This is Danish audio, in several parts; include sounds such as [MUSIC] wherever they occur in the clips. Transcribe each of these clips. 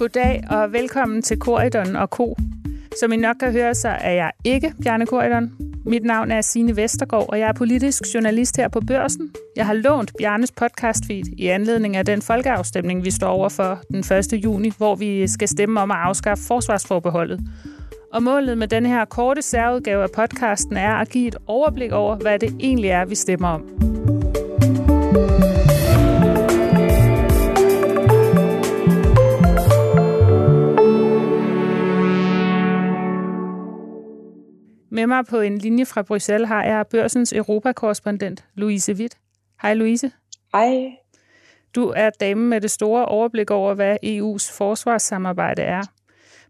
Goddag og velkommen til Koridon og Ko. Som I nok kan høre, så er jeg ikke Bjarne Koridon. Mit navn er Signe Vestergaard, og jeg er politisk journalist her på Børsen. Jeg har lånt Bjarnes podcast feed i anledning af den folkeafstemning, vi står over for den 1. juni, hvor vi skal stemme om at afskaffe forsvarsforbeholdet. Og målet med den her korte særudgave af podcasten er at give et overblik over, hvad det egentlig er, vi stemmer om. Med mig på en linje fra Bruxelles har jeg børsens europakorrespondent Louise Witt. Hej Louise. Hej. Du er dame med det store overblik over, hvad EU's forsvarssamarbejde er.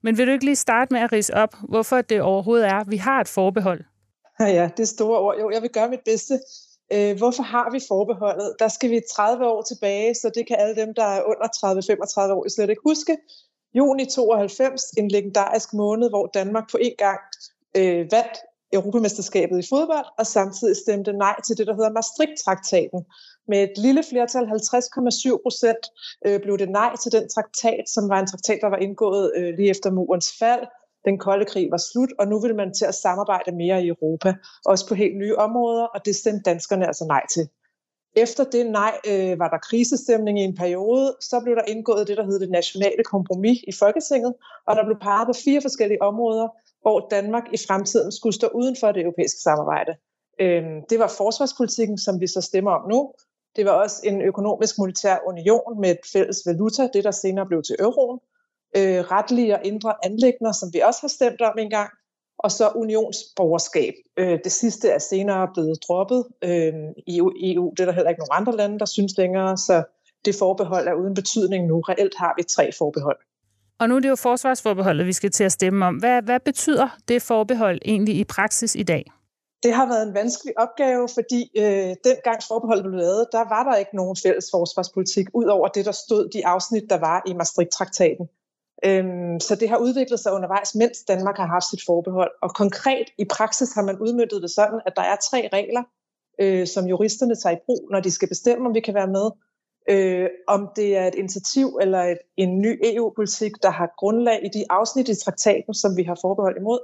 Men vil du ikke lige starte med at rise op, hvorfor det overhovedet er, vi har et forbehold? [LAUGHS] Ja, det er store ord. Jo, jeg vil gøre mit bedste. Øh, hvorfor har vi forbeholdet? Der skal vi 30 år tilbage, så det kan alle dem, der er under 30-35 år, slet ikke huske. Juni 92, en legendarisk måned, hvor Danmark på en gang øh, vandt Europamesterskabet i fodbold, og samtidig stemte nej til det, der hedder Maastricht-traktaten. Med et lille flertal, 50,7 procent, øh, blev det nej til den traktat, som var en traktat, der var indgået øh, lige efter murens fald. Den kolde krig var slut, og nu ville man til at samarbejde mere i Europa, også på helt nye områder, og det stemte danskerne altså nej til. Efter det nej øh, var der krisestemning i en periode, så blev der indgået det, der hed det nationale kompromis i Folketinget, og der blev peget på fire forskellige områder, hvor Danmark i fremtiden skulle stå uden for det europæiske samarbejde. Øhm, det var forsvarspolitikken, som vi så stemmer om nu. Det var også en økonomisk monetær union med et fælles valuta, det der senere blev til euroen. Øh, retlige og indre anlægner, som vi også har stemt om engang. Og så unionsborgerskab. Øh, det sidste er senere blevet droppet øh, i EU. Det er der heller ikke nogen andre lande, der synes længere, så det forbehold er uden betydning nu. Reelt har vi tre forbehold. Og nu er det jo forsvarsforbeholdet, vi skal til at stemme om. Hvad, hvad betyder det forbehold egentlig i praksis i dag? Det har været en vanskelig opgave, fordi øh, dengang forbeholdet blev lavet, der var der ikke nogen fælles forsvarspolitik, ud over det, der stod de afsnit, der var i Maastricht-traktaten. Øhm, så det har udviklet sig undervejs, mens Danmark har haft sit forbehold. Og konkret i praksis har man udmyndtet det sådan, at der er tre regler, øh, som juristerne tager i brug, når de skal bestemme, om vi kan være med. Øh, om det er et initiativ eller et, en ny EU-politik, der har grundlag i de afsnit i traktaten, som vi har forbehold imod.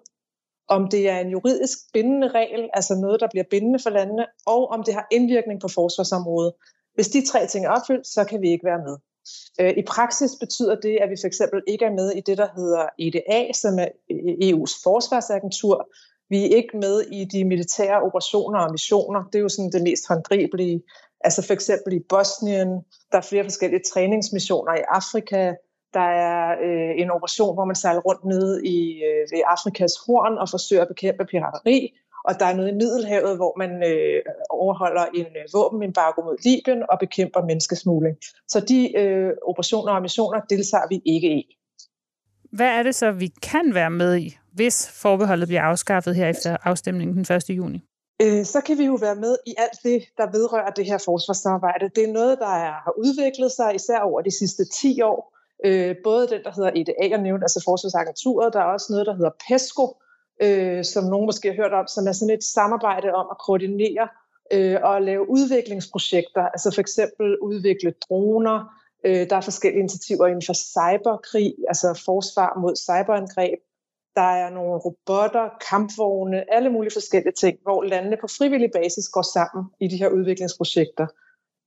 Om det er en juridisk bindende regel, altså noget, der bliver bindende for landene, og om det har indvirkning på forsvarsområdet. Hvis de tre ting er opfyldt, så kan vi ikke være med. Øh, I praksis betyder det, at vi for eksempel ikke er med i det, der hedder EDA, som er EU's forsvarsagentur. Vi er ikke med i de militære operationer og missioner. Det er jo sådan det mest håndgribelige. Altså for eksempel i Bosnien, der er flere forskellige træningsmissioner i Afrika, der er øh, en operation, hvor man sejler rundt nede i, øh, ved Afrikas horn og forsøger at bekæmpe pirateri. Og der er noget i Middelhavet, hvor man øh, overholder en øh, våbenembargo mod Libyen og bekæmper menneskesmugling. Så de øh, operationer og missioner deltager vi ikke i. Hvad er det så, vi kan være med i, hvis forbeholdet bliver afskaffet her efter afstemningen den 1. juni? Øh, så kan vi jo være med i alt det, der vedrører det her forsvarssamarbejde. Det er noget, der er, har udviklet sig især over de sidste 10 år. Øh, både den, der hedder EDA, jeg nævnte, altså Forsvarsagenturet, der er også noget, der hedder PESCO, øh, som nogen måske har hørt om, som er sådan et samarbejde om at koordinere øh, og lave udviklingsprojekter, altså for eksempel udvikle droner, øh, der er forskellige initiativer inden for cyberkrig, altså forsvar mod cyberangreb, der er nogle robotter, kampvogne, alle mulige forskellige ting, hvor landene på frivillig basis går sammen i de her udviklingsprojekter.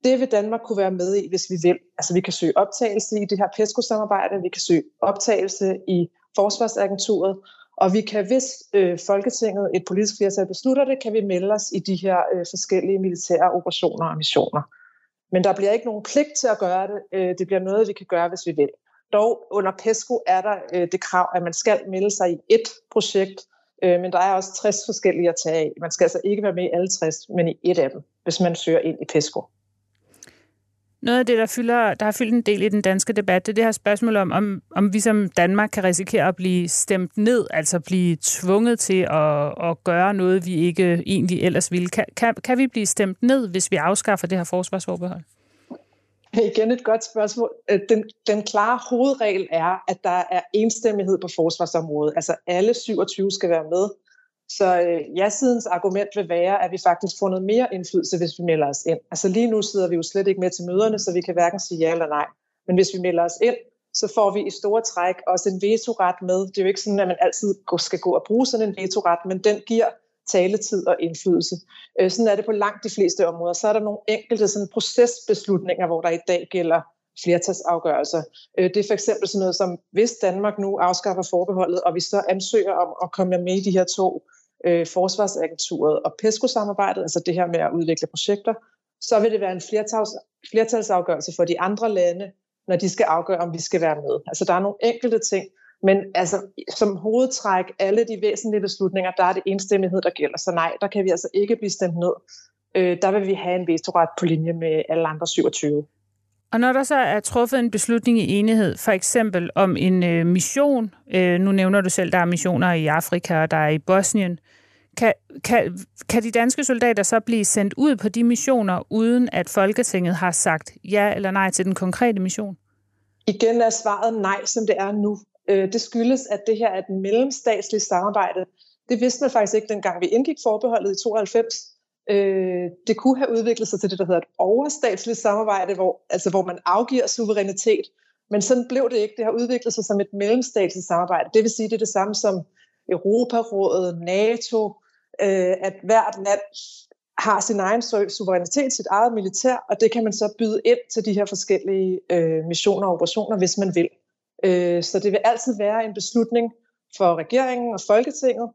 Det vil Danmark kunne være med i, hvis vi vil. Altså vi kan søge optagelse i det her PESCO-samarbejde, vi kan søge optagelse i Forsvarsagenturet, og vi kan, hvis øh, Folketinget, et politisk flertal beslutter det, kan vi melde os i de her øh, forskellige militære operationer og missioner. Men der bliver ikke nogen pligt til at gøre det. Øh, det bliver noget, vi kan gøre, hvis vi vil. Dog under PESCO er der øh, det krav, at man skal melde sig i ét projekt, øh, men der er også 60 forskellige at tage af. Man skal altså ikke være med i alle 60, men i et af dem, hvis man søger ind i PESCO. Noget af det, der, fylder, der har fyldt en del i den danske debat, det er det her spørgsmål om, om, om vi som Danmark kan risikere at blive stemt ned, altså blive tvunget til at, at gøre noget, vi ikke egentlig ellers ville. Kan, kan, kan vi blive stemt ned, hvis vi afskaffer det her forsvarsforbehold? Igen et godt spørgsmål. Øh, den, den klare hovedregel er, at der er enstemmighed på forsvarsområdet. Altså alle 27 skal være med. Så øh, ja-sidens argument vil være, at vi faktisk får noget mere indflydelse, hvis vi melder os ind. Altså lige nu sidder vi jo slet ikke med til møderne, så vi kan hverken sige ja eller nej. Men hvis vi melder os ind, så får vi i store træk også en vetoret med. Det er jo ikke sådan, at man altid skal gå og bruge sådan en vetoret, men den giver taletid og indflydelse. Øh, sådan er det på langt de fleste områder. Så er der nogle enkelte sådan procesbeslutninger, hvor der i dag gælder flertalsafgørelser. Øh, det er for eksempel sådan noget som, hvis Danmark nu afskaffer forbeholdet, og vi så ansøger om at komme med i de her to øh, forsvarsagenturet og PESCO-samarbejdet, altså det her med at udvikle projekter, så vil det være en flertals, flertalsafgørelse for de andre lande, når de skal afgøre, om vi skal være med. Altså der er nogle enkelte ting, men altså, som hovedtræk, alle de væsentlige beslutninger, der er det enstemmighed, der gælder. Så nej, der kan vi altså ikke blive stemt ned. Øh, der vil vi have en vetoret på linje med alle andre 27. Og når der så er truffet en beslutning i enighed, for eksempel om en øh, mission, øh, nu nævner du selv, der er missioner i Afrika og der er i Bosnien, kan, kan, kan de danske soldater så blive sendt ud på de missioner, uden at Folketinget har sagt ja eller nej til den konkrete mission? Igen er svaret nej, som det er nu. Øh, det skyldes, at det her er et mellemstatsligt samarbejde. Det vidste man faktisk ikke, dengang vi indgik forbeholdet i 92. Øh, det kunne have udviklet sig til det, der hedder et overstatsligt samarbejde, hvor, altså hvor man afgiver suverænitet. Men sådan blev det ikke. Det har udviklet sig som et mellemstatsligt samarbejde. Det vil sige, det er det samme som Europarådet, NATO, øh, at hvert land har sin egen suverænitet, sit eget militær, og det kan man så byde ind til de her forskellige øh, missioner og operationer, hvis man vil. Øh, så det vil altid være en beslutning for regeringen og Folketinget,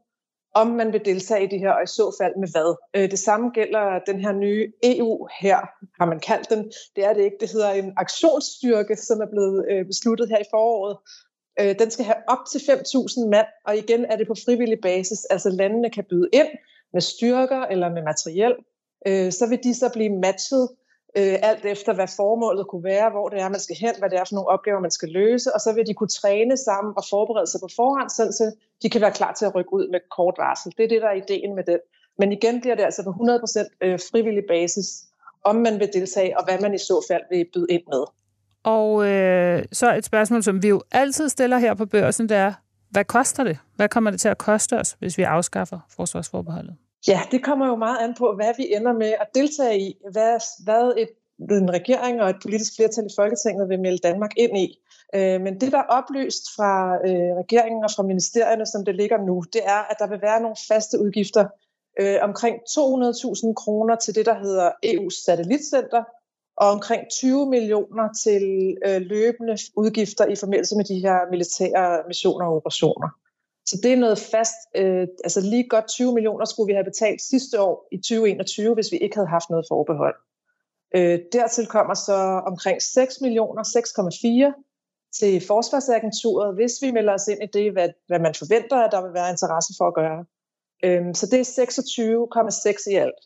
om man vil deltage i det her, og i så fald med hvad. Øh, det samme gælder den her nye EU her, har man kaldt den. Det er det ikke. Det hedder en aktionsstyrke, som er blevet øh, besluttet her i foråret. Øh, den skal have op til 5.000 mand, og igen er det på frivillig basis. Altså landene kan byde ind med styrker eller med materiel. Så vil de så blive matchet øh, alt efter hvad formålet kunne være, hvor det er, man skal hen, hvad det er for nogle opgaver, man skal løse, og så vil de kunne træne sammen og forberede sig på forhånd, så de kan være klar til at rykke ud med kort varsel. Det er det, der er ideen med den. Men igen bliver det altså på 100% øh, frivillig basis, om man vil deltage, og hvad man i så fald vil byde ind med. Og øh, så et spørgsmål, som vi jo altid stiller her på børsen, det er, hvad koster det? Hvad kommer det til at koste os, hvis vi afskaffer forsvarsforbeholdet? Ja, det kommer jo meget an på, hvad vi ender med at deltage i. Hvad, hvad et, en regering og et politisk flertal i Folketinget vil melde Danmark ind i. Øh, men det, der er oplyst fra øh, regeringen og fra ministerierne, som det ligger nu, det er, at der vil være nogle faste udgifter øh, omkring 200.000 kroner til det, der hedder EU's satellitcenter, og omkring 20 millioner til øh, løbende udgifter i forbindelse med de her militære missioner og operationer. Så det er noget fast, øh, altså lige godt 20 millioner skulle vi have betalt sidste år i 2021, hvis vi ikke havde haft noget forbehold. Øh, dertil kommer så omkring 6 millioner, 6,4 til Forsvarsagenturet, hvis vi melder os ind i det, hvad, hvad man forventer, at der vil være interesse for at gøre. Øh, så det er 26,6 i alt.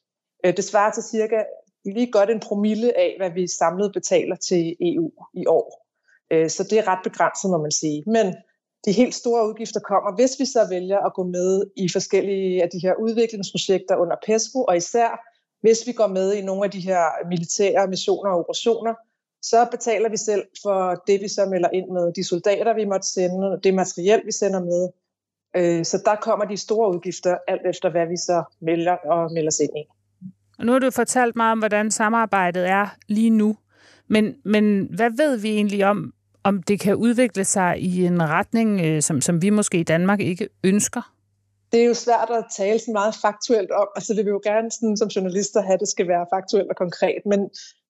Øh, det svarer til cirka lige godt en promille af, hvad vi samlet betaler til EU i år. Øh, så det er ret begrænset, må man sige. Men de helt store udgifter kommer, hvis vi så vælger at gå med i forskellige af de her udviklingsprojekter under PESCO, og især hvis vi går med i nogle af de her militære missioner og operationer, så betaler vi selv for det, vi så melder ind med, de soldater, vi måtte sende, det materiel, vi sender med. Øh, så der kommer de store udgifter, alt efter hvad vi så melder og melder os ind i. Og nu har du fortalt meget om, hvordan samarbejdet er lige nu. Men, men hvad ved vi egentlig om, om det kan udvikle sig i en retning, øh, som, som vi måske i Danmark ikke ønsker? Det er jo svært at tale så meget faktuelt om. Altså, det vil jo gerne sådan, som journalister have, at det skal være faktuelt og konkret. Men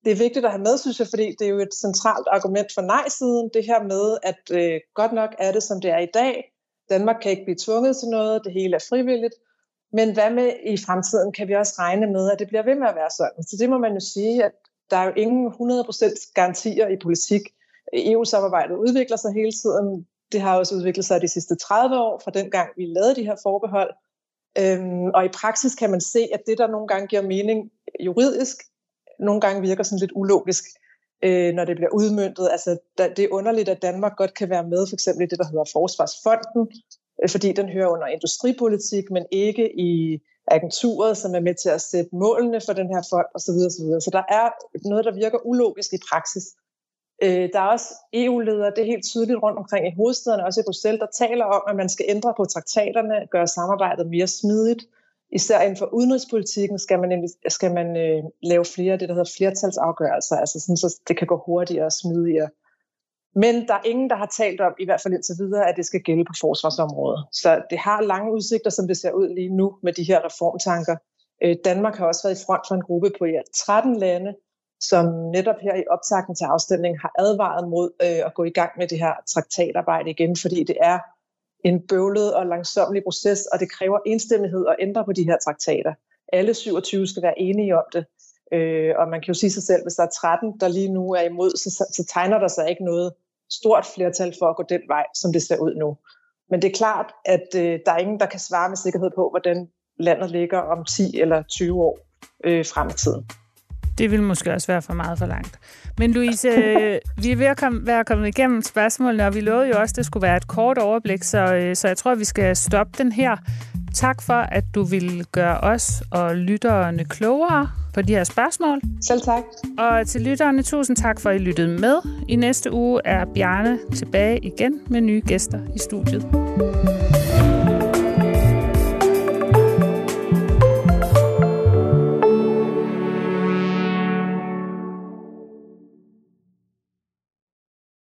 det er vigtigt at have med, synes jeg, fordi det er jo et centralt argument for nej-siden, det her med, at øh, godt nok er det, som det er i dag. Danmark kan ikke blive tvunget til noget, det hele er frivilligt. Men hvad med i fremtiden? Kan vi også regne med, at det bliver ved med at være sådan? Så det må man jo sige, at der er jo ingen 100% garantier i politik. EU-samarbejdet udvikler sig hele tiden. Det har også udviklet sig de sidste 30 år, fra den gang vi lavede de her forbehold. Øhm, og i praksis kan man se, at det, der nogle gange giver mening juridisk, nogle gange virker sådan lidt ulogisk, øh, når det bliver udmyndtet. Altså, det er underligt, at Danmark godt kan være med, for eksempel i det, der hedder Forsvarsfonden, øh, fordi den hører under industripolitik, men ikke i agenturet, som er med til at sætte målene for den her fond osv. osv. Så der er noget, der virker ulogisk i praksis. Øh, der er også EU-ledere, det er helt tydeligt rundt omkring i hovedstederne, også i Bruxelles, der taler om, at man skal ændre på traktaterne, gøre samarbejdet mere smidigt. Især inden for udenrigspolitikken skal man, skal man øh, lave flere af det, der hedder flertalsafgørelser, altså sådan, så det kan gå hurtigere og smidigere. Men der er ingen, der har talt om, i hvert fald indtil videre, at det skal gælde på forsvarsområdet. Så det har lange udsigter, som det ser ud lige nu med de her reformtanker. Øh, Danmark har også været i front for en gruppe på ja, 13 lande, som netop her i optakten til afstemningen har advaret mod øh, at gå i gang med det her traktatarbejde igen, fordi det er en bøvlet og langsomlig proces, og det kræver enstemmighed at ændre på de her traktater. Alle 27 skal være enige om det, øh, og man kan jo sige sig selv, hvis der er 13, der lige nu er imod, så, så tegner der sig ikke noget stort flertal for at gå den vej, som det ser ud nu. Men det er klart, at øh, der er ingen, der kan svare med sikkerhed på, hvordan landet ligger om 10 eller 20 år øh, frem i tiden. Det ville måske også være for meget for langt. Men Louise, [LAUGHS] vi er ved at komme, være kommet igennem spørgsmålene, og vi lovede jo også, at det skulle være et kort overblik, så, øh, så jeg tror, at vi skal stoppe den her. Tak for, at du vil gøre os og lytterne klogere på de her spørgsmål. Selv tak. Og til lytterne, tusind tak for, at I lyttede med. I næste uge er Bjarne tilbage igen med nye gæster i studiet.